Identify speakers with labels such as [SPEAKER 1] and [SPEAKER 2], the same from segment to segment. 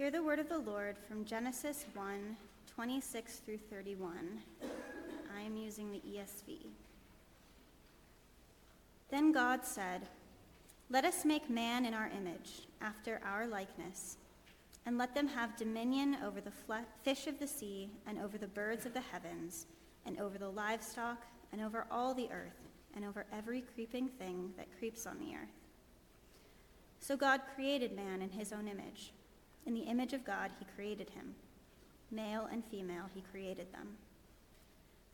[SPEAKER 1] Hear the word of the Lord from Genesis 1 26 through 31. I am using the ESV. Then God said, Let us make man in our image, after our likeness, and let them have dominion over the fish of the sea, and over the birds of the heavens, and over the livestock, and over all the earth, and over every creeping thing that creeps on the earth. So God created man in his own image. In the image of God, he created him. Male and female, he created them.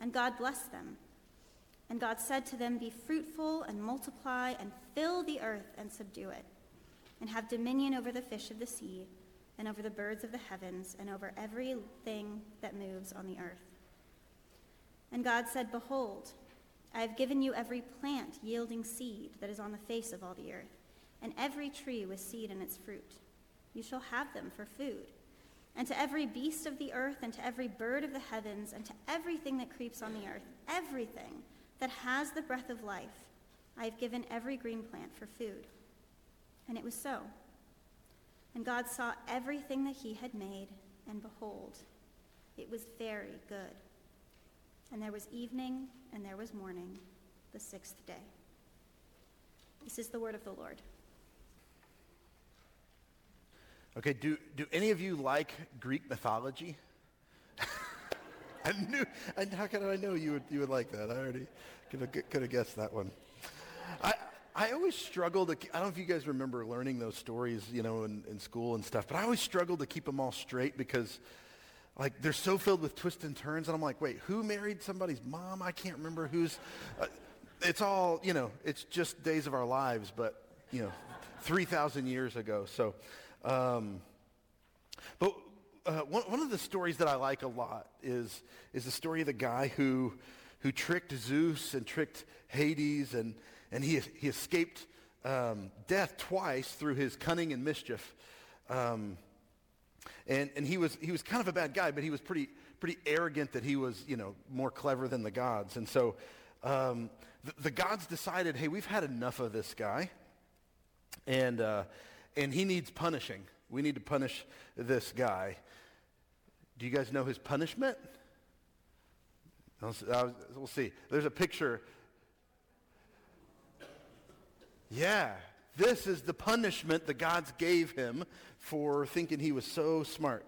[SPEAKER 1] And God blessed them. And God said to them, Be fruitful and multiply and fill the earth and subdue it, and have dominion over the fish of the sea, and over the birds of the heavens, and over everything that moves on the earth. And God said, Behold, I have given you every plant yielding seed that is on the face of all the earth, and every tree with seed in its fruit. You shall have them for food. And to every beast of the earth, and to every bird of the heavens, and to everything that creeps on the earth, everything that has the breath of life, I have given every green plant for food. And it was so. And God saw everything that he had made, and behold, it was very good. And there was evening, and there was morning, the sixth day. This is the word of the Lord.
[SPEAKER 2] Okay, do, do any of you like Greek mythology? I knew, and how could I know you would, you would like that? I already could have, could have guessed that one. I, I always struggle to, I don't know if you guys remember learning those stories, you know, in, in school and stuff, but I always struggle to keep them all straight because like they're so filled with twists and turns and I'm like, wait, who married somebody's mom? I can't remember who's, uh, it's all, you know, it's just days of our lives, but, you know, 3,000 years ago. So, um, but uh, one, one of the stories that I like a lot is, is the story of the guy who, who tricked Zeus and tricked Hades, and, and he, he escaped um, death twice through his cunning and mischief. Um, and, and he, was, he was kind of a bad guy, but he was pretty, pretty arrogant that he was, you know, more clever than the gods. And so um, the, the, gods decided, hey, we've had enough of this guy. And, uh, and he needs punishing. We need to punish this guy. Do you guys know his punishment? We'll see. There's a picture. Yeah, this is the punishment the gods gave him for thinking he was so smart.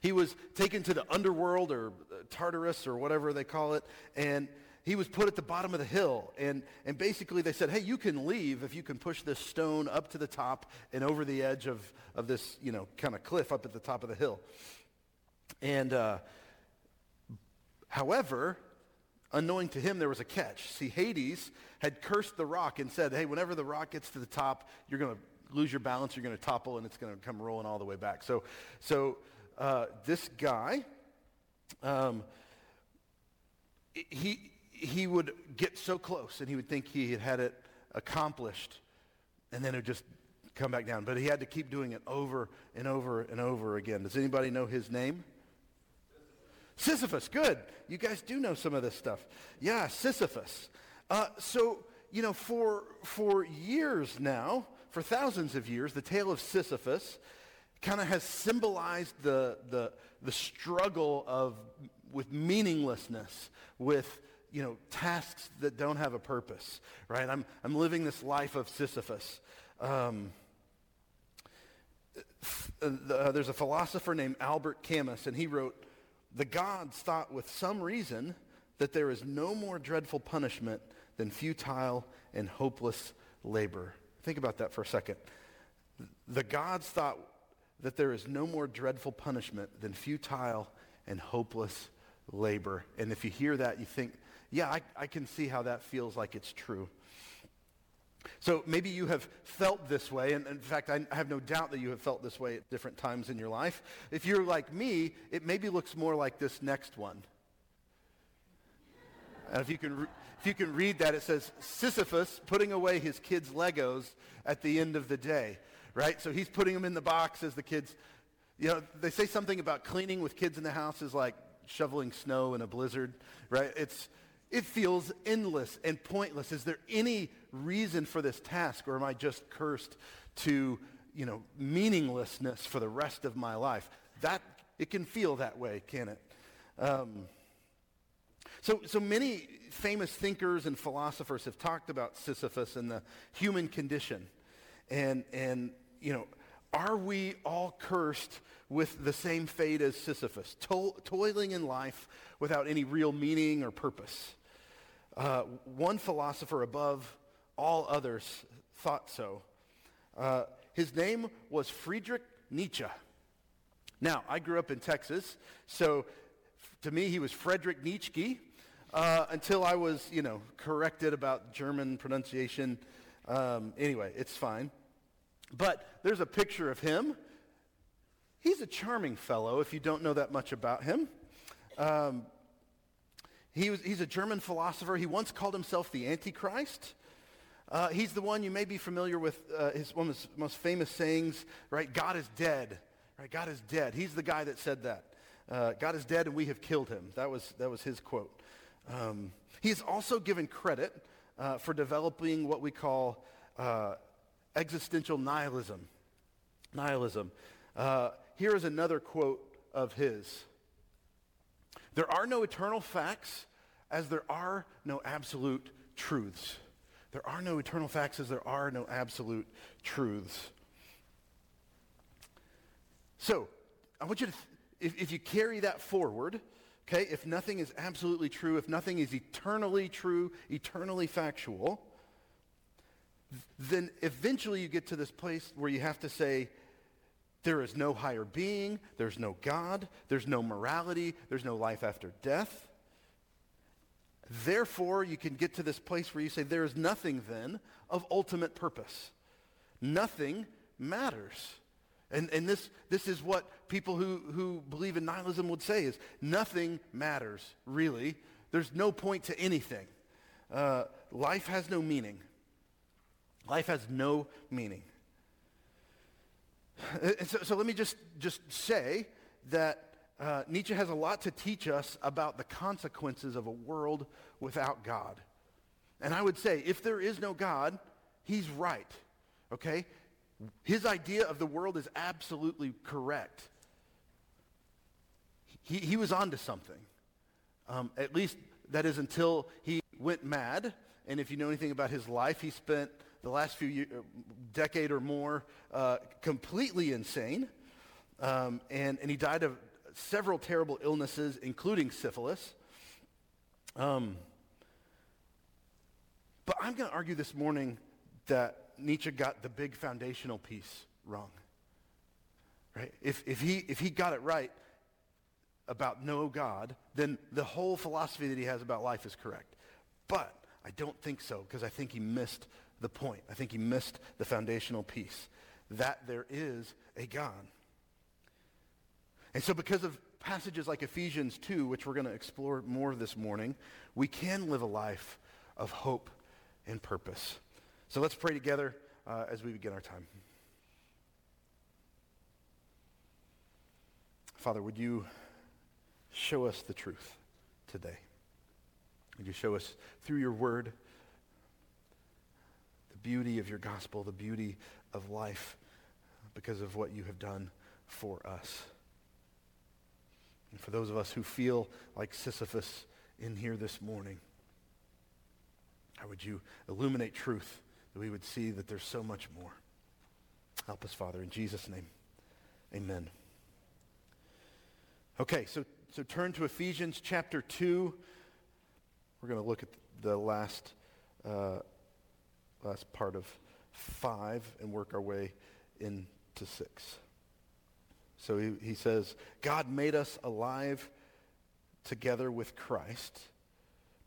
[SPEAKER 2] He was taken to the underworld or uh, Tartarus or whatever they call it, and he was put at the bottom of the hill. And, and basically they said, hey, you can leave if you can push this stone up to the top and over the edge of, of this, you know, kind of cliff up at the top of the hill. And uh, however, unknowing to him, there was a catch. See, Hades had cursed the rock and said, hey, whenever the rock gets to the top, you're going to lose your balance, you're going to topple, and it's going to come rolling all the way back. So, so uh, this guy, um, he, he would get so close and he would think he had had it accomplished and then it would just come back down. But he had to keep doing it over and over and over again. Does anybody know his name? Sisyphus. Good. You guys do know some of this stuff. Yeah, Sisyphus. Uh, so, you know, for, for years now, for thousands of years, the tale of Sisyphus kind of has symbolized the, the, the struggle of, with meaninglessness, with you know, tasks that don't have a purpose, right? I'm, I'm living this life of Sisyphus. Um, uh, there's a philosopher named Albert Camus, and he wrote, The gods thought with some reason that there is no more dreadful punishment than futile and hopeless labor. Think about that for a second. The gods thought that there is no more dreadful punishment than futile and hopeless labor. And if you hear that, you think, yeah, I, I can see how that feels like it's true. So maybe you have felt this way, and in fact, I have no doubt that you have felt this way at different times in your life. If you're like me, it maybe looks more like this next one. And if you can, if you can read that, it says Sisyphus putting away his kids' Legos at the end of the day, right? So he's putting them in the box as the kids, you know, they say something about cleaning with kids in the house is like shoveling snow in a blizzard, right? It's, it feels endless and pointless. Is there any reason for this task, or am I just cursed to, you know, meaninglessness for the rest of my life. That, it can feel that way, can it? Um, so, so many famous thinkers and philosophers have talked about Sisyphus and the human condition. And, and you know, are we all cursed with the same fate as Sisyphus, to- toiling in life without any real meaning or purpose? Uh, one philosopher above all others thought so. Uh, his name was Friedrich Nietzsche. Now, I grew up in Texas, so to me he was Friedrich Nietzsche uh, until I was, you know, corrected about German pronunciation. Um, anyway, it's fine. But there's a picture of him. He's a charming fellow if you don't know that much about him. Um, he was, he's a German philosopher. He once called himself the Antichrist. Uh, he's the one you may be familiar with, uh, his, one of his most famous sayings, right? God is dead. Right? God is dead. He's the guy that said that. Uh, God is dead and we have killed him. That was, that was his quote. Um, he is also given credit uh, for developing what we call uh, existential nihilism. Nihilism. Uh, here is another quote of his. There are no eternal facts as there are no absolute truths. There are no eternal facts as there are no absolute truths. So, I want you to, if, if you carry that forward, okay, if nothing is absolutely true, if nothing is eternally true, eternally factual, then eventually you get to this place where you have to say, there is no higher being, there's no God, there's no morality, there's no life after death. Therefore, you can get to this place where you say, there is nothing then of ultimate purpose. Nothing matters. And, and this, this is what people who, who believe in nihilism would say is nothing matters, really. There's no point to anything. Uh, life has no meaning. Life has no meaning. Uh, so, so, let me just, just say that uh, Nietzsche has a lot to teach us about the consequences of a world without God. And I would say, if there is no God, he's right. Okay? His idea of the world is absolutely correct. He, he was onto something. Um, at least that is until he went mad. And if you know anything about his life, he spent the last few years, decade or more, uh, completely insane. Um, and, and he died of several terrible illnesses, including syphilis. Um, but I'm going to argue this morning that Nietzsche got the big foundational piece wrong. Right? If, if, he, if he got it right about no God, then the whole philosophy that he has about life is correct. But I don't think so because I think he missed the point. I think he missed the foundational piece that there is a God. And so, because of passages like Ephesians 2, which we're going to explore more this morning, we can live a life of hope and purpose. So, let's pray together uh, as we begin our time. Father, would you show us the truth today? Would you show us through your word? Beauty of your gospel, the beauty of life because of what you have done for us. And for those of us who feel like Sisyphus in here this morning, how would you illuminate truth that we would see that there's so much more? Help us, Father, in Jesus' name. Amen. Okay, so, so turn to Ephesians chapter 2. We're going to look at the last uh, last part of five and work our way into six. So he, he says, God made us alive together with Christ.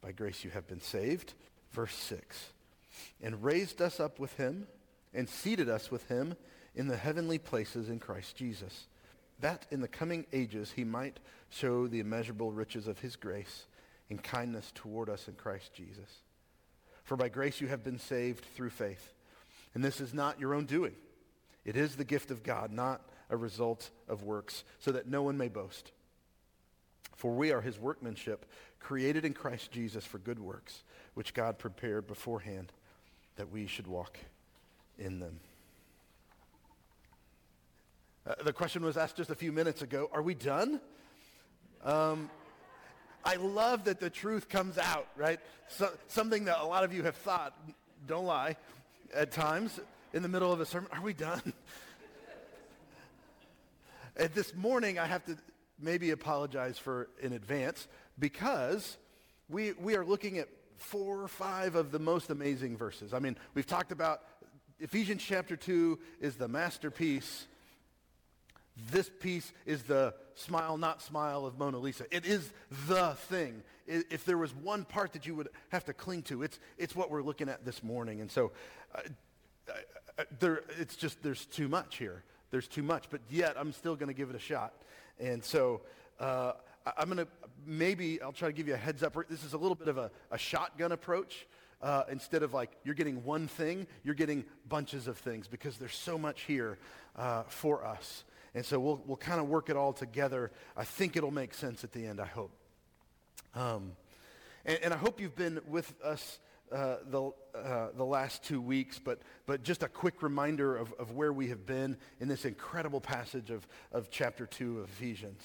[SPEAKER 2] By grace you have been saved. Verse 6. And raised us up with him and seated us with him in the heavenly places in Christ Jesus, that in the coming ages he might show the immeasurable riches of his grace and kindness toward us in Christ Jesus. For by grace you have been saved through faith. And this is not your own doing. It is the gift of God, not a result of works, so that no one may boast. For we are his workmanship, created in Christ Jesus for good works, which God prepared beforehand that we should walk in them. Uh, the question was asked just a few minutes ago, are we done? Um, I love that the truth comes out, right? So, something that a lot of you have thought, don't lie, at times in the middle of a sermon, are we done? and this morning I have to maybe apologize for in advance because we, we are looking at four or five of the most amazing verses. I mean, we've talked about Ephesians chapter 2 is the masterpiece. This piece is the smile, not smile of Mona Lisa. It is the thing. If there was one part that you would have to cling to, it's, it's what we're looking at this morning. And so uh, uh, there, it's just, there's too much here. There's too much. But yet, I'm still going to give it a shot. And so uh, I'm going to, maybe I'll try to give you a heads up. This is a little bit of a, a shotgun approach. Uh, instead of like you're getting one thing, you're getting bunches of things because there's so much here uh, for us. And so we'll, we'll kind of work it all together. I think it'll make sense at the end, I hope. Um, and, and, I hope you've been with us uh, the, uh, the last two weeks, but, but just a quick reminder of, of where we have been in this incredible passage of, of chapter 2 of Ephesians.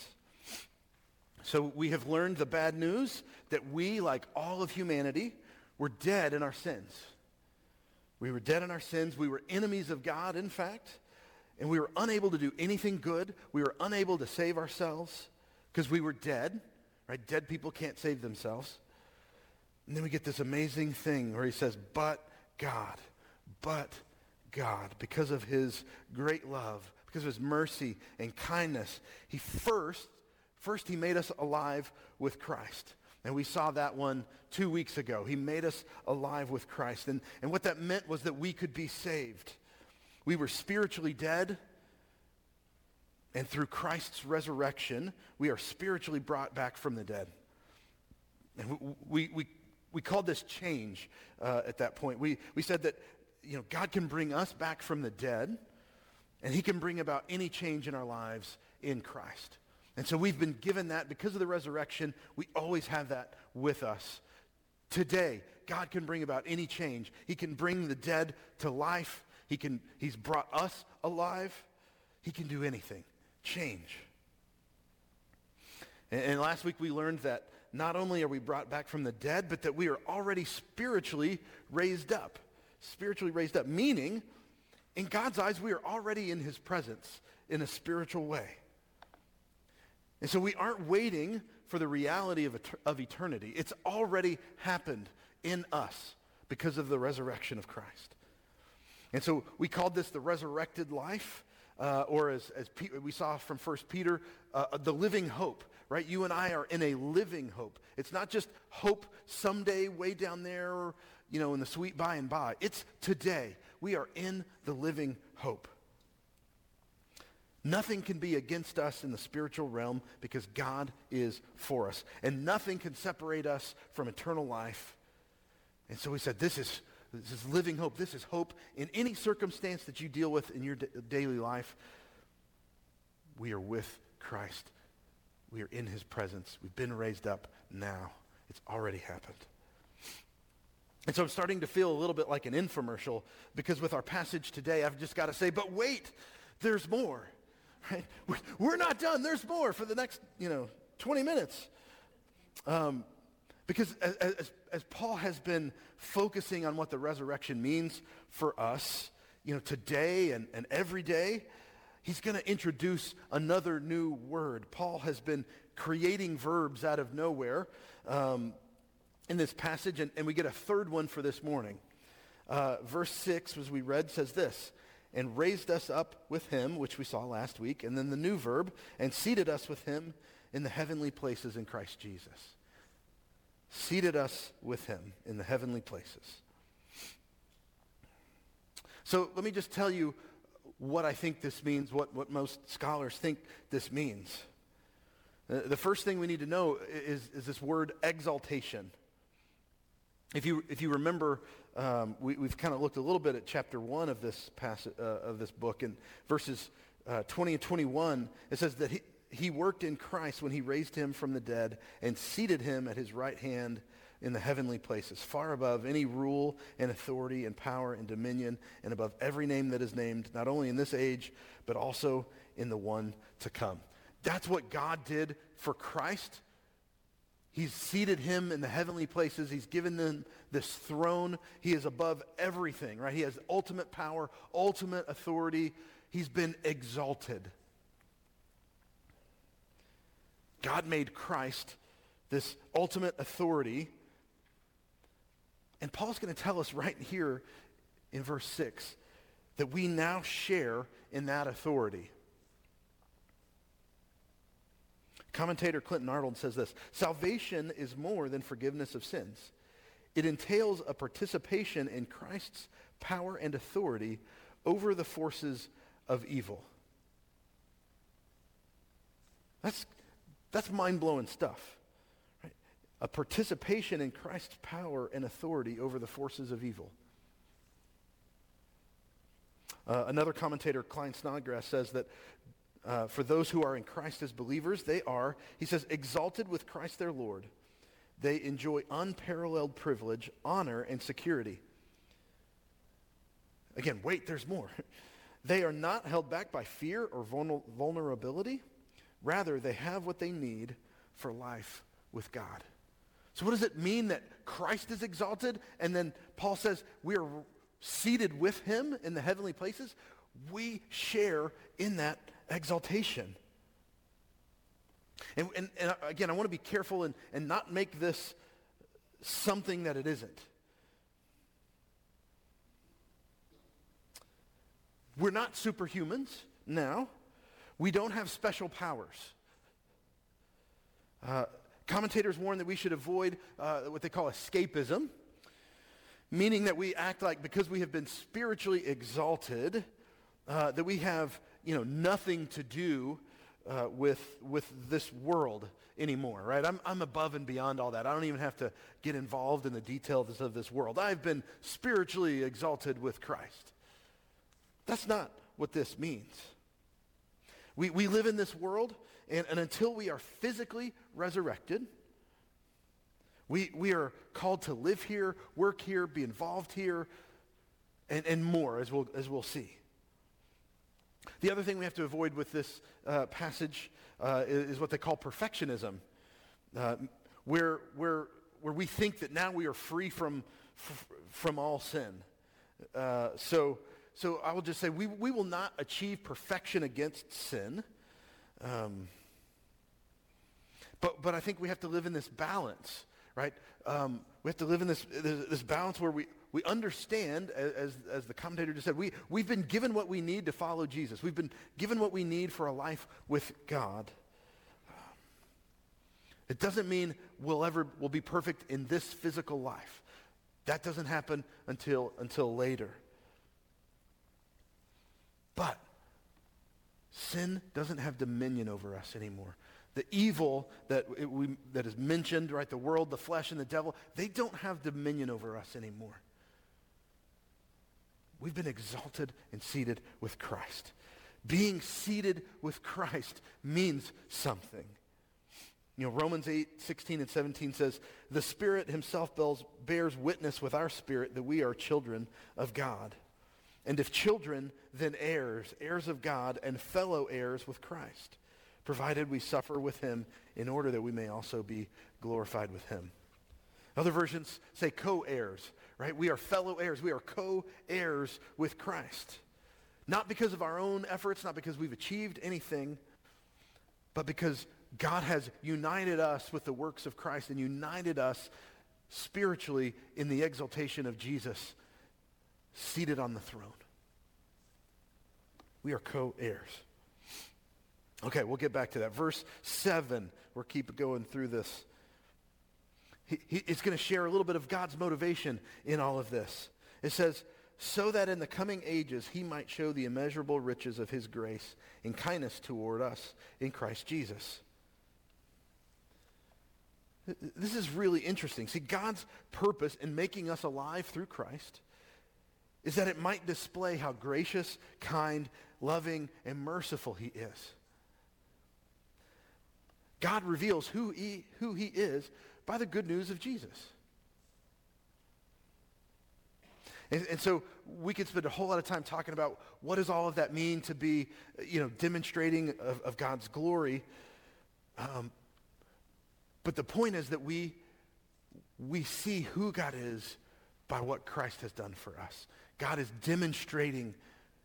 [SPEAKER 2] So we have learned the bad news that we, like all of humanity, were dead in our sins. We were dead in our sins. We were enemies of God, in fact and we were unable to do anything good. We were unable to save ourselves because we were dead, right? Dead people can't save themselves. And then we get this amazing thing where he says, but God, but God, because of his great love, because of his mercy and kindness, he first, first he made us alive with Christ. And we saw that one two weeks ago. He made us alive with Christ. And, and what that meant was that we could be saved. We were spiritually dead, and through Christ's resurrection, we are spiritually brought back from the dead. And we, we, we, called this change uh, at that point. We, we said that you know, God can bring us back from the dead, and he can bring about any change in our lives in Christ. And so we've been given that because of the resurrection. We always have that with us. Today, God can bring about any change. He can bring the dead to life. He can, he's brought us alive. He can do anything. Change. And, and last week we learned that not only are we brought back from the dead, but that we are already spiritually raised up. Spiritually raised up, meaning in God's eyes, we are already in his presence in a spiritual way. And so we aren't waiting for the reality of, of eternity. It's already happened in us because of the resurrection of Christ. And so we called this the resurrected life, uh, or as, as P- we saw from 1 Peter, uh, the living hope, right? You and I are in a living hope. It's not just hope someday way down there, you know, in the sweet by and by. It's today. We are in the living hope. Nothing can be against us in the spiritual realm because God is for us. And nothing can separate us from eternal life. And so we said, this is this is living hope. This is hope in any circumstance that you deal with in your daily life. We are with Christ. We are in his presence. We've been raised up now. It's already happened. And so I'm starting to feel a little bit like an infomercial because with our passage today, I've just got to say, but wait, there's more. Right? We're not done. There's more for the next, you know, 20 minutes. Um, because as, as, as, Paul has been focusing on what the resurrection means for us, you know, today and, and every day, he's going to introduce another new word. Paul has been creating verbs out of nowhere um, in this passage, and, and, we get a third one for this morning. Uh, verse 6, as we read, says this, and raised us up with him, which we saw last week, and then the new verb, and seated us with him in the heavenly places in Christ Jesus seated us with him in the heavenly places. So let me just tell you what I think this means, what, what most scholars think this means. Uh, the first thing we need to know is, is this word exaltation. If you, if you remember, um, we, have kind of looked a little bit at chapter 1 of this, passage, uh, of this book, and verses uh, 20 and 21, it says that he, he worked in Christ when he raised him from the dead and seated him at his right hand in the heavenly places, far above any rule and authority and power and dominion, and above every name that is named, not only in this age, but also in the one to come. That's what God did for Christ. He's seated him in the heavenly places. He's given them this throne. He is above everything, right? He has ultimate power, ultimate authority. He's been exalted. God made Christ this ultimate authority and Paul's going to tell us right here in verse 6 that we now share in that authority. Commentator Clinton Arnold says this Salvation is more than forgiveness of sins. It entails a participation in Christ's power and authority over the forces of evil. That's, that's mind blowing stuff a participation in Christ's power and authority over the forces of evil. Uh, another commentator, Klyne Snodgrass, says that uh, for those who are in Christ as believers, they are, he says, exalted with Christ their Lord. They enjoy unparalleled privilege, honor, and security. Again, wait, there's more. They are not held back by fear or vulnerability. Rather, they have what they need for life with God. So what does it mean that Christ is exalted? And then Paul says we are seated with him in the heavenly places. We share in that exaltation. And, and, and again, I want to be careful and, and not make this something that it isn't. We're not superhumans now. We don't have special powers. Uh, Commentators warn that we should avoid uh, what they call escapism, meaning that we act like because we have been spiritually exalted, uh, that we have you know, nothing to do uh, with, with this world anymore, right? I'm, I'm above and beyond all that. I don't even have to get involved in the details of this world. I've been spiritually exalted with Christ. That's not what this means. We, we live in this world and, and until we are physically resurrected, we, we are called to live here, work here, be involved here, and, and more, as we'll, as we'll see. The other thing we have to avoid with this uh, passage uh, is, what they call perfectionism, uh, where, where, where we think that now we are free from, f- from all sin. Uh, so, so I will just say we, we will not achieve perfection against sin. Um, but, but I think we have to live in this balance, right? Um, we have to live in this, this balance where we, we understand, as, as the commentator just said, we, we've been given what we need to follow Jesus. We've been given what we need for a life with God. It doesn't mean we'll ever we'll be perfect in this physical life. That doesn't happen until, until later. But Sin doesn't have dominion over us anymore. The evil that, it, we, that is mentioned, right, the world, the flesh, and the devil, they don't have dominion over us anymore. We've been exalted and seated with Christ. Being seated with Christ means something. You know, Romans 8, 16 and 17 says, The Spirit himself bears, bears witness with our spirit that we are children of God. And if children, then heirs, heirs of God, and fellow heirs with Christ, provided we suffer with him in order that we may also be glorified with him. Other versions say co-heirs, right? We are fellow heirs. We are co-heirs with Christ. Not because of our own efforts, not because we've achieved anything, but because God has united us with the works of Christ and united us spiritually in the exaltation of Jesus seated on the throne. We are co-heirs. Okay, we'll get back to that. Verse 7, we'll keep going through this. He, he, it's going to share a little bit of God's motivation in all of this. It says, so that in the coming ages he might show the immeasurable riches of his grace and kindness toward us in Christ Jesus. This is really interesting. See, God's purpose in making us alive through Christ is that it might display how gracious, kind, loving, and merciful he is. God reveals who he, who he is by the good news of Jesus. And, and, so we could spend a whole lot of time talking about what does all of that mean to be, you know, demonstrating of, of God's glory. Um, but the point is that we, we see who God is by what Christ has done for us. God is demonstrating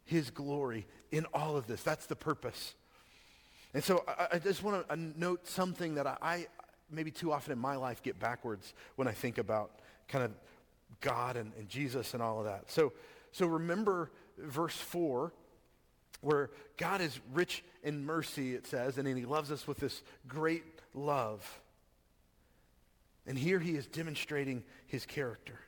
[SPEAKER 2] his glory in all of this. That's the purpose. And so I, I just want to uh, note something that I, I, maybe too often in my life get backwards when I think about kind of God and, and Jesus and all of that. So, so remember verse 4 where God is rich in mercy, it says, and he loves us with this great love. And here he is demonstrating his character.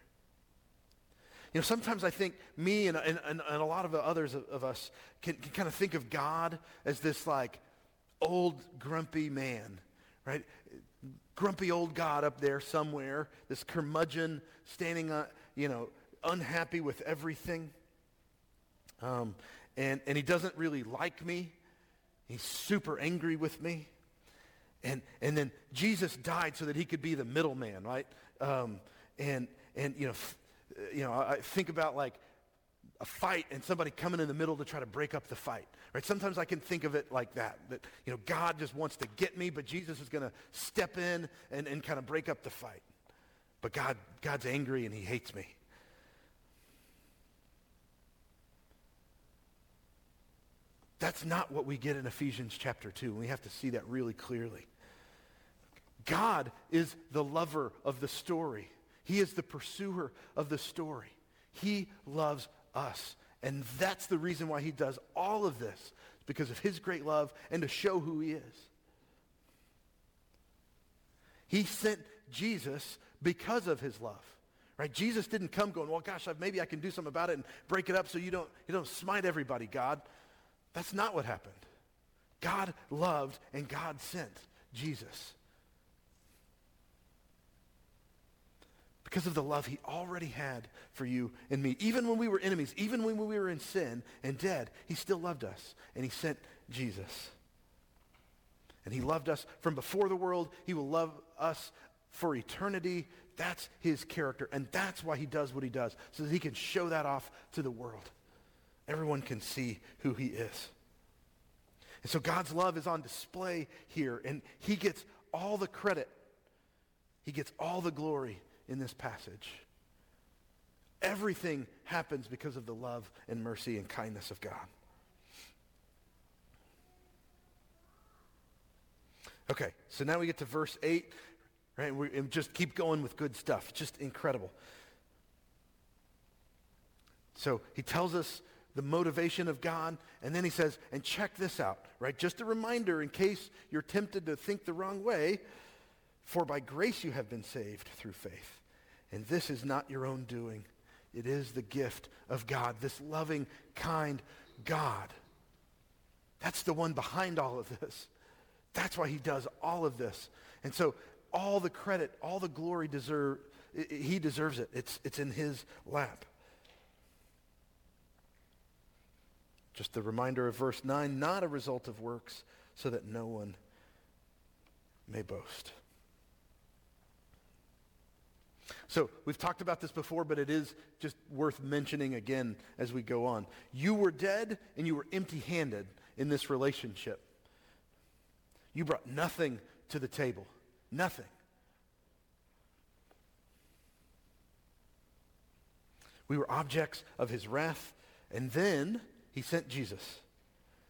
[SPEAKER 2] You know, sometimes I think me and, and, and a lot of others of, of us can, can kind of think of God as this like old grumpy man, right? Grumpy old God up there somewhere, this curmudgeon standing, uh, you know, unhappy with everything. Um, and, and he doesn't really like me. He's super angry with me. And, and then Jesus died so that he could be the middleman, right? Um, and, and, you know, Uh, you know, I think about like a fight and somebody coming in the middle to try to break up the fight. Right? Sometimes I can think of it like that, that, you know, God just wants to get me, but Jesus is going to step in and, and kind of break up the fight. But God, God's angry and he hates me. That's not what we get in Ephesians chapter 2. We have to see that really clearly. God is the lover of the story. He is the pursuer of the story. He loves us. And that's the reason why he does all of this, because of his great love and to show who he is. He sent Jesus because of his love. Right? Jesus didn't come going, well, gosh, maybe I can do something about it and break it up so you don't, you don't smite everybody, God. That's not what happened. God loved and God sent Jesus. Because of the love he already had for you and me. Even when we were enemies, even when we were in sin and dead, he still loved us, and he sent Jesus. And he loved us from before the world. He will love us for eternity. That's his character, and that's why he does what he does, so that he can show that off to the world. Everyone can see who he is. And so God's love is on display here, and he gets all the credit. He gets all the glory in this passage. Everything happens because of the love and mercy and kindness of God. Okay, so now we get to verse 8, right? We just keep going with good stuff. Just incredible. So he tells us the motivation of God, and then he says, and check this out, right? Just a reminder in case you're tempted to think the wrong way, for by grace you have been saved through faith. And this is not your own doing. It is the gift of God, this loving, kind God. That's the one behind all of this. That's why he does all of this. And so all the credit, all the glory deserve, he deserves it. It's, it's in his lap. Just the reminder of verse 9, not a result of works, so that no one may boast. So we've talked about this before, but it is just worth mentioning again as we go on. You were dead and you were empty-handed in this relationship. You brought nothing to the table. Nothing. We were objects of his wrath, and then he sent Jesus.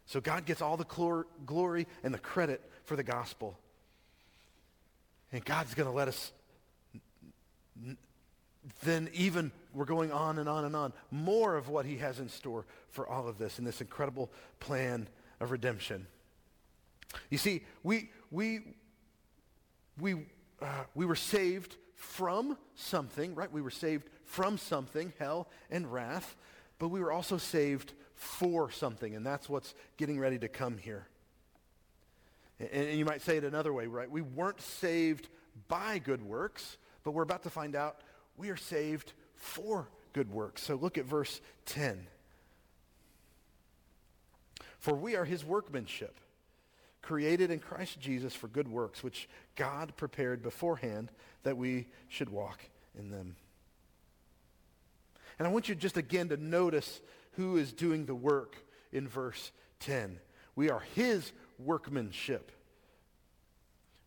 [SPEAKER 2] So God gets all the glory and the credit for the gospel. And God's going to let us then even we're going on and on and on. More of what he has in store for all of this in this incredible plan of redemption. You see, we, we, we, uh, we were saved from something, right? We were saved from something, hell and wrath, but we were also saved for something, and that's what's getting ready to come here. And, and you might say it another way, right? We weren't saved by good works, but we're about to find out we are saved for good works. So look at verse 10. For we are his workmanship, created in Christ Jesus for good works, which God prepared beforehand that we should walk in them. And I want you just again to notice who is doing the work in verse 10. We are his workmanship.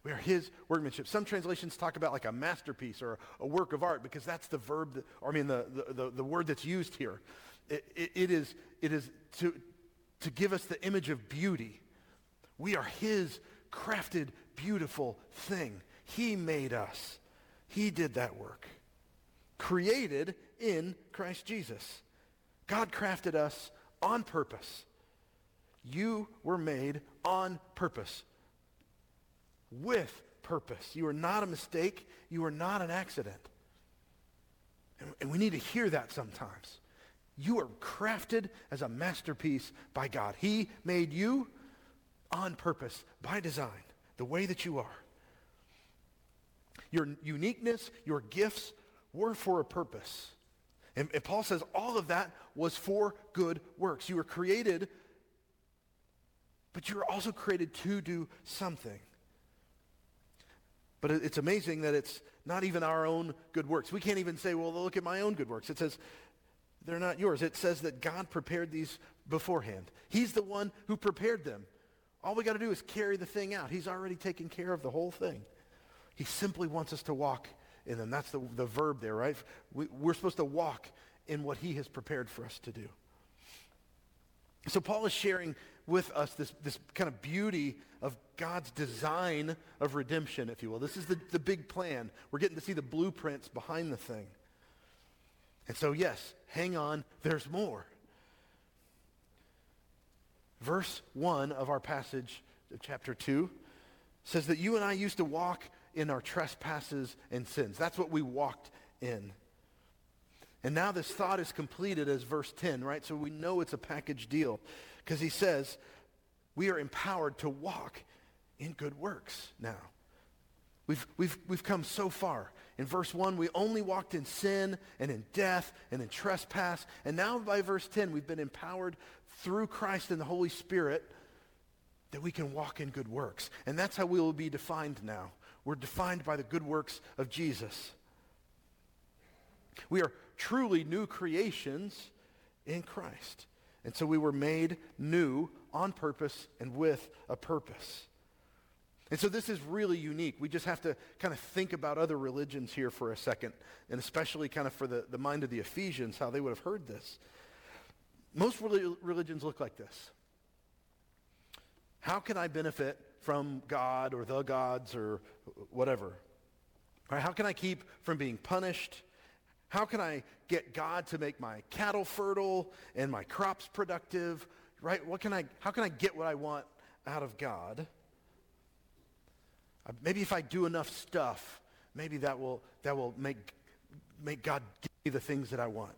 [SPEAKER 2] We are his workmanship. Some translations talk about like a masterpiece or a work of art because that's the verb, that, or I mean the, the, the, the word that's used here. It, it, it is, it is to, to give us the image of beauty. We are his crafted, beautiful thing. He made us. He did that work. Created in Christ Jesus. God crafted us on purpose. You were made on purpose with purpose. You are not a mistake. You are not an accident. And, and we need to hear that sometimes. You are crafted as a masterpiece by God. He made you on purpose, by design, the way that you are. Your uniqueness, your gifts were for a purpose. And, and Paul says all of that was for good works. You were created, but you were also created to do something. But it's amazing that it's not even our own good works. We can't even say, well, look at my own good works. It says, they're not yours. It says that God prepared these beforehand. He's the one who prepared them. All we got to do is carry the thing out. He's already taken care of the whole thing. He simply wants us to walk in them. That's the, the verb there, right? We, we're supposed to walk in what he has prepared for us to do. So Paul is sharing with us this, this kind of beauty of God's design of redemption, if you will. This is the, the big plan. We're getting to see the blueprints behind the thing. And so, yes, hang on, there's more. Verse 1 of our passage, of chapter 2, says that you and I used to walk in our trespasses and sins. That's what we walked in. And now this thought is completed as verse 10, right? So we know it's a package deal because he says we are empowered to walk in good works now. We've, we've, we've come so far. In verse 1, we only walked in sin and in death and in trespass. And now by verse 10, we've been empowered through Christ and the Holy Spirit that we can walk in good works. And that's how we will be defined now. We're defined by the good works of Jesus. We are truly new creations in Christ. And so we were made new on purpose and with a purpose. And so this is really unique. We just have to kind of think about other religions here for a second, and especially kind of for the, the mind of the Ephesians, how they would have heard this. Most religions look like this. How can I benefit from God or the gods or whatever? How can I keep from being punished? How can I get God to make my cattle fertile and my crops productive? Right? What can I, how can I get what I want out of God? Uh, maybe if I do enough stuff, maybe that will, that will make, make God give me the things that I want.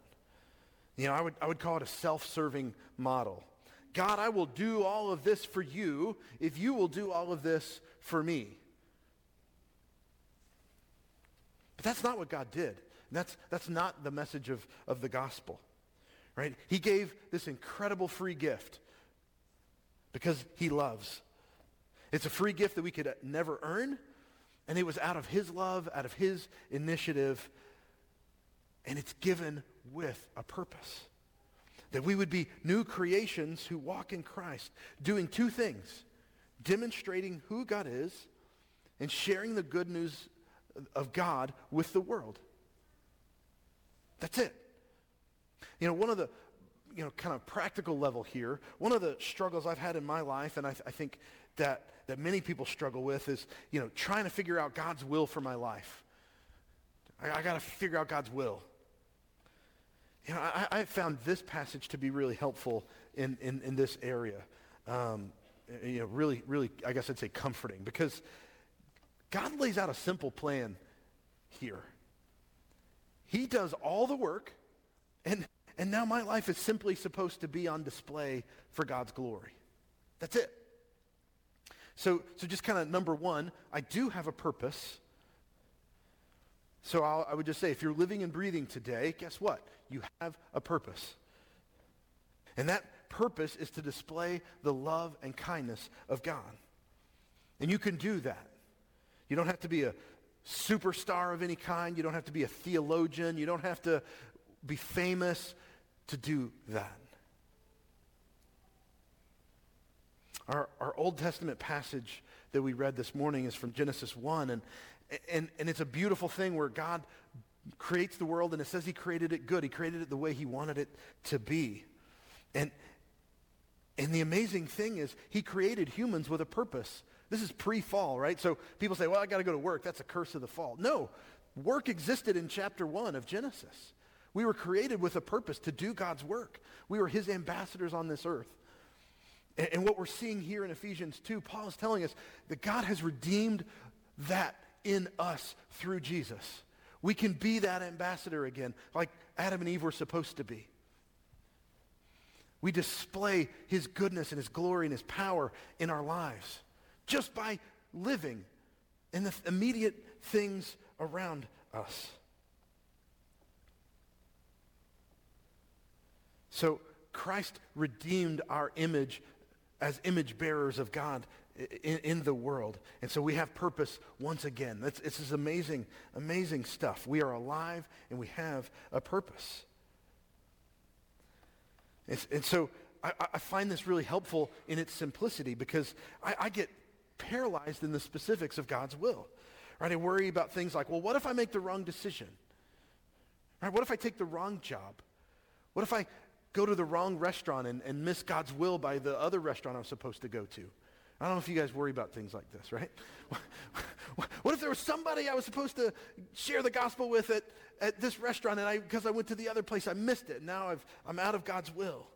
[SPEAKER 2] You know, I would, I would call it a self-serving model. God, I will do all of this for you if you will do all of this for me. But that's not what God did. That's, that's not the message of, of the gospel, right? He gave this incredible free gift because he loves. It's a free gift that we could never earn, and it was out of his love, out of his initiative, and it's given with a purpose. That we would be new creations who walk in Christ, doing two things demonstrating who God is and sharing the good news of God with the world. That's it. You know, one of the, you know, kind of practical level here, one of the struggles I've had in my life, and I, th- I think that, that many people struggle with is, you know, trying to figure out God's will for my life. I, I got to figure out God's will. You know, I, I, found this passage to be really helpful in, in, in this area. Um, you know, really, really, I guess I'd say comforting because God lays out a simple plan here. He does all the work, and, and now my life is simply supposed to be on display for God's glory. That's it. So, so just kind of number one, I do have a purpose. So I'll, i would just say, if you're living and breathing today, guess what? You have a purpose. And that purpose is to display the love and kindness of God. And you can do that. You don't have to be a superstar of any kind. You don't have to be a theologian. You don't have to be famous to do that. Our, our Old Testament passage that we read this morning is from Genesis 1, and, and, and it's a beautiful thing where God creates the world, and it says he created it good. He created it the way he wanted it to be. And, and the amazing thing is he created humans with a purpose. This is pre-fall, right? So people say, well, I got to go to work. That's a curse of the fall. No, work existed in chapter 1 of Genesis. We were created with a purpose to do God's work. We were his ambassadors on this earth. And, and what we're seeing here in Ephesians 2, Paul is telling us that God has redeemed that in us through Jesus. We can be that ambassador again, like Adam and Eve were supposed to be. We display his goodness and his glory and his power in our lives just by living in the immediate things around us. So Christ redeemed our image as image bearers of God in, in, the world. And so we have purpose once again. It's this amazing, amazing stuff. We are alive and we have a purpose. And, and so I, I, find this really helpful in its simplicity because I, I get paralyzed in the specifics of God's will. Right? I worry about things like, well, what if I make the wrong decision? Right? What if I take the wrong job? What if I go to the wrong restaurant and, and miss God's will by the other restaurant I'm supposed to go to? I don't know if you guys worry about things like this, right? what if there was somebody I was supposed to share the gospel with at, at this restaurant and I, because I went to the other place, I missed it. Now I've, I'm out of God's will.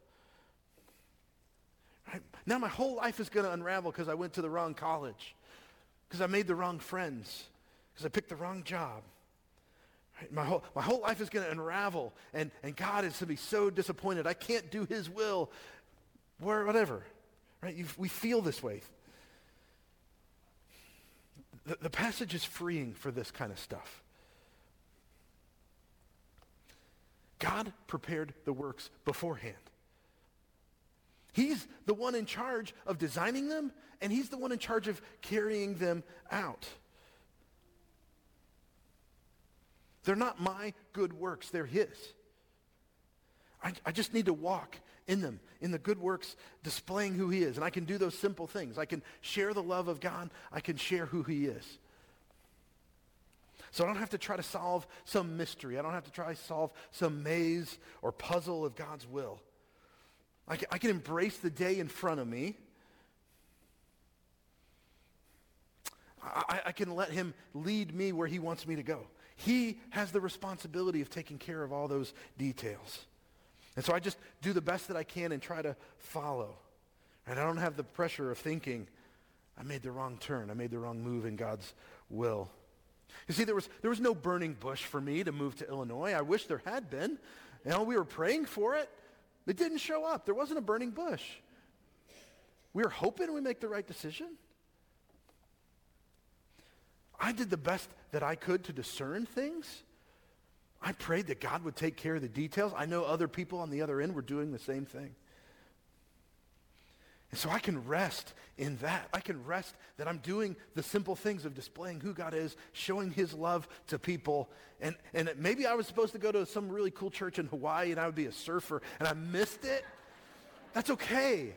[SPEAKER 2] Right? Now my whole life is going to unravel because I went to the wrong college, because I made the wrong friends, because I picked the wrong job. My whole, my whole life is going to unravel, and, and God is going to be so disappointed. I can't do his will, or whatever. Right? You, we feel this way. The, the passage is freeing for this kind of stuff. God prepared the works beforehand. He's the one in charge of designing them, and he's the one in charge of carrying them out. They're not my good works, they're his. I, I, just need to walk in them, in the good works, displaying who he is. And I can do those simple things. I can share the love of God. I can share who he is. So I don't have to try to solve some mystery. I don't have to try to solve some maze or puzzle of God's will. I can, I can embrace the day in front of me. I, I can let him lead me where he wants me to go. He has the responsibility of taking care of all those details. And so I just do the best that I can and try to follow. And I don't have the pressure of thinking, I made the wrong turn. I made the wrong move in God's will. You see, there was, there was no burning bush for me to move to Illinois. I wish there had been. You know, we were praying for it. It didn't show up. There wasn't a burning bush. We were hoping we make the right decision. I did the best that I could to discern things. I prayed that God would take care of the details. I know other people on the other end were doing the same thing. And so I can rest in that. I can rest that I'm doing the simple things of displaying who God is, showing his love to people. And, and maybe I was supposed to go to some really cool church in Hawaii and I would be a surfer and I missed it. That's okay.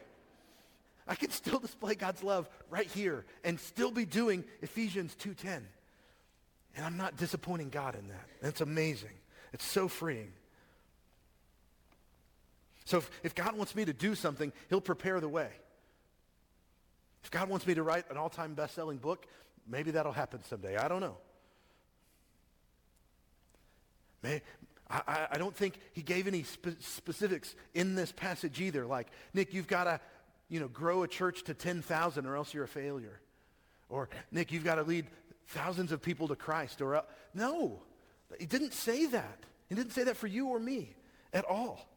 [SPEAKER 2] I can still display God's love right here and still be doing Ephesians 2.10. And I'm not disappointing God in that. That's amazing. It's so freeing. So if, if God wants me to do something, he'll prepare the way. If God wants me to write an all-time best-selling book, maybe that'll happen someday. I don't know. May, I, I, don't think he gave any spe- specifics in this passage either. Like, Nick, you've got to, you know, grow a church to 10,000 or else you're a failure. Or, Nick, you've got to lead thousands of people to Christ. Or, uh, no, he didn't say that. He didn't say that for you or me at all.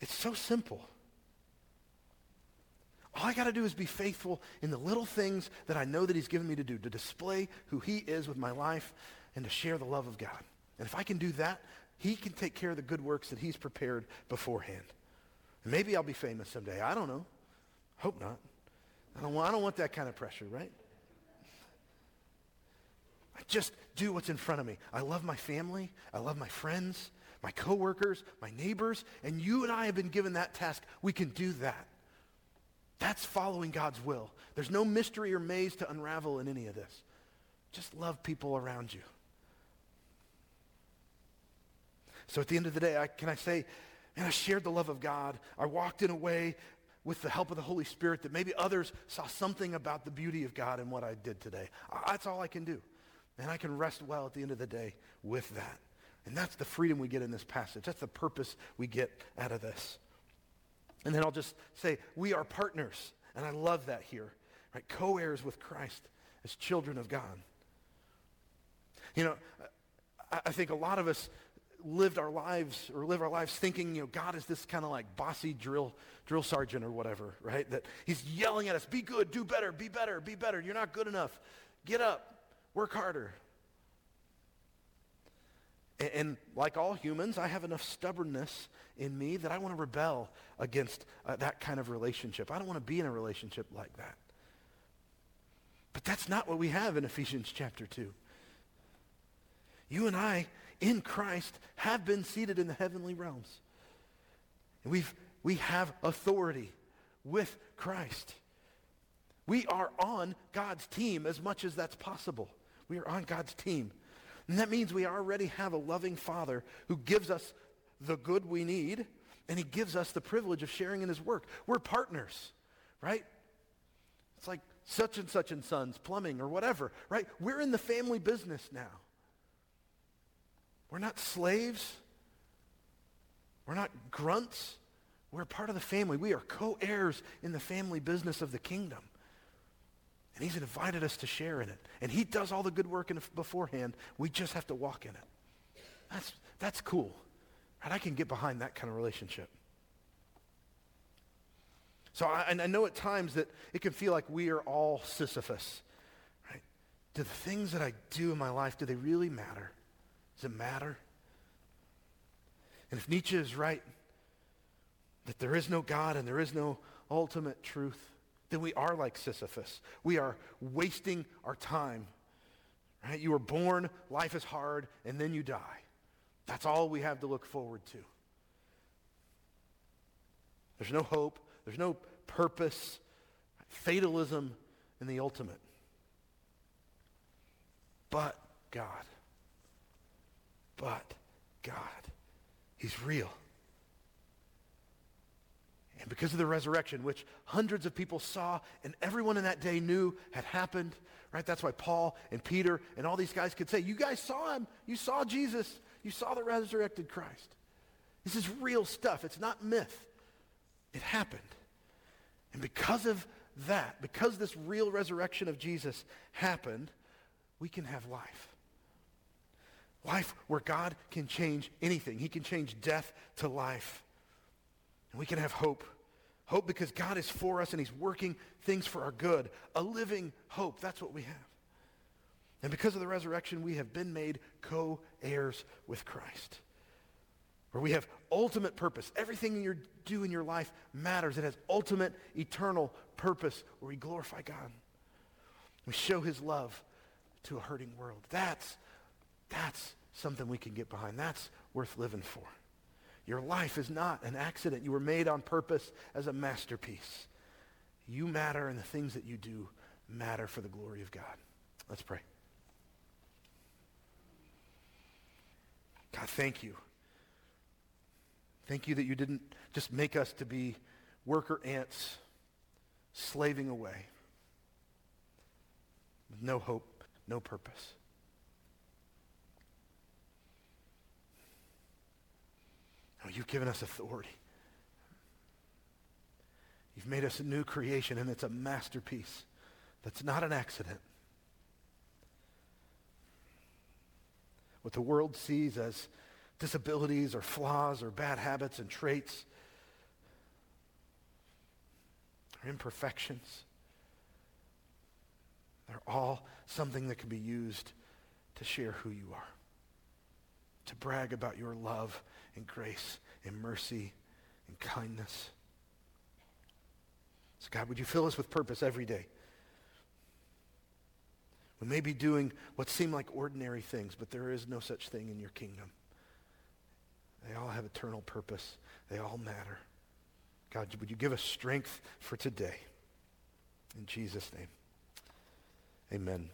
[SPEAKER 2] It's so simple. All I got to do is be faithful in the little things that I know that he's given me to do, to display who he is with my life and to share the love of God. And if I can do that, he can take care of the good works that he's prepared beforehand. And maybe I'll be famous someday. I don't know. Hope not. I don't want, I don't want that kind of pressure, right? I just do what's in front of me. I love my family. I love my friends. My coworkers, my neighbors, and you and I have been given that task. We can do that. That's following God's will. There's no mystery or maze to unravel in any of this. Just love people around you. So at the end of the day, I, can I say, and I shared the love of God. I walked in a way with the help of the Holy Spirit that maybe others saw something about the beauty of God in what I did today. That's all I can do. And I can rest well at the end of the day with that. And that's the freedom we get in this passage. That's the purpose we get out of this. And then I'll just say, we are partners. And I love that here. Right? Co-heirs with Christ as children of God. You know, I, I think a lot of us lived our lives or live our lives thinking, you know, God is this kind of like bossy drill drill sergeant or whatever, right? That he's yelling at us, be good, do better, be better, be better. You're not good enough. Get up, work harder. And, and like all humans, I have enough stubbornness in me that I want to rebel against uh, that kind of relationship. I don't want to be in a relationship like that. But that's not what we have in Ephesians chapter 2. You and I in Christ have been seated in the heavenly realms. And we've, we have authority with Christ. We are on God's team as much as that's possible. We are on God's team. And that means we already have a loving Father who gives us the good we need, and he gives us the privilege of sharing in his work. We're partners, right? It's like such and such and sons, plumbing or whatever, right? We're in the family business now. We're not slaves. We're not grunts. We're part of the family. We are co-heirs in the family business of the kingdom. And he's invited us to share in it. And he does all the good work in beforehand. We just have to walk in it. That's, that's cool. And I can get behind that kind of relationship. So I, and I know at times that it can feel like we are all Sisyphus. Right? Do the things that I do in my life, do they really matter? Does it matter? And if Nietzsche is right, that there is no God and there is no ultimate truth, then we are like Sisyphus. We are wasting our time. Right? You were born, life is hard, and then you die. That's all we have to look forward to. There's no hope. There's no purpose. Fatalism in the ultimate. But God but God. He's real. And because of the resurrection, which hundreds of people saw and everyone in that day knew had happened, right? That's why Paul and Peter and all these guys could say, you guys saw him. You saw Jesus. You saw the resurrected Christ. This is real stuff. It's not myth. It happened. And because of that, because this real resurrection of Jesus happened, we can have life. Life where God can change anything. He can change death to life. And we can have hope. Hope because God is for us and he's working things for our good. A living hope. That's what we have. And because of the resurrection, we have been made co-heirs with Christ. Where we have ultimate purpose. Everything you do in your life matters. It has ultimate, eternal purpose where we glorify God. We show his love to a hurting world. That's, that's something we can get behind. That's worth living for. Your life is not an accident. You were made on purpose as a masterpiece. You matter, and the things that you do matter for the glory of God. Let's pray. God, thank you. Thank you that you didn't just make us to be worker ants slaving away with no hope, no purpose. You've given us authority. You've made us a new creation, and it's a masterpiece that's not an accident. What the world sees as disabilities or flaws or bad habits and traits or imperfections, they're all something that can be used to share who you are, to brag about your love and grace and mercy and kindness. So, God, would you fill us with purpose every day? We may be doing what seem like ordinary things, but there is no such thing in your kingdom. They all have eternal purpose. They all matter. God, would you give us strength for today? In Jesus' name, amen.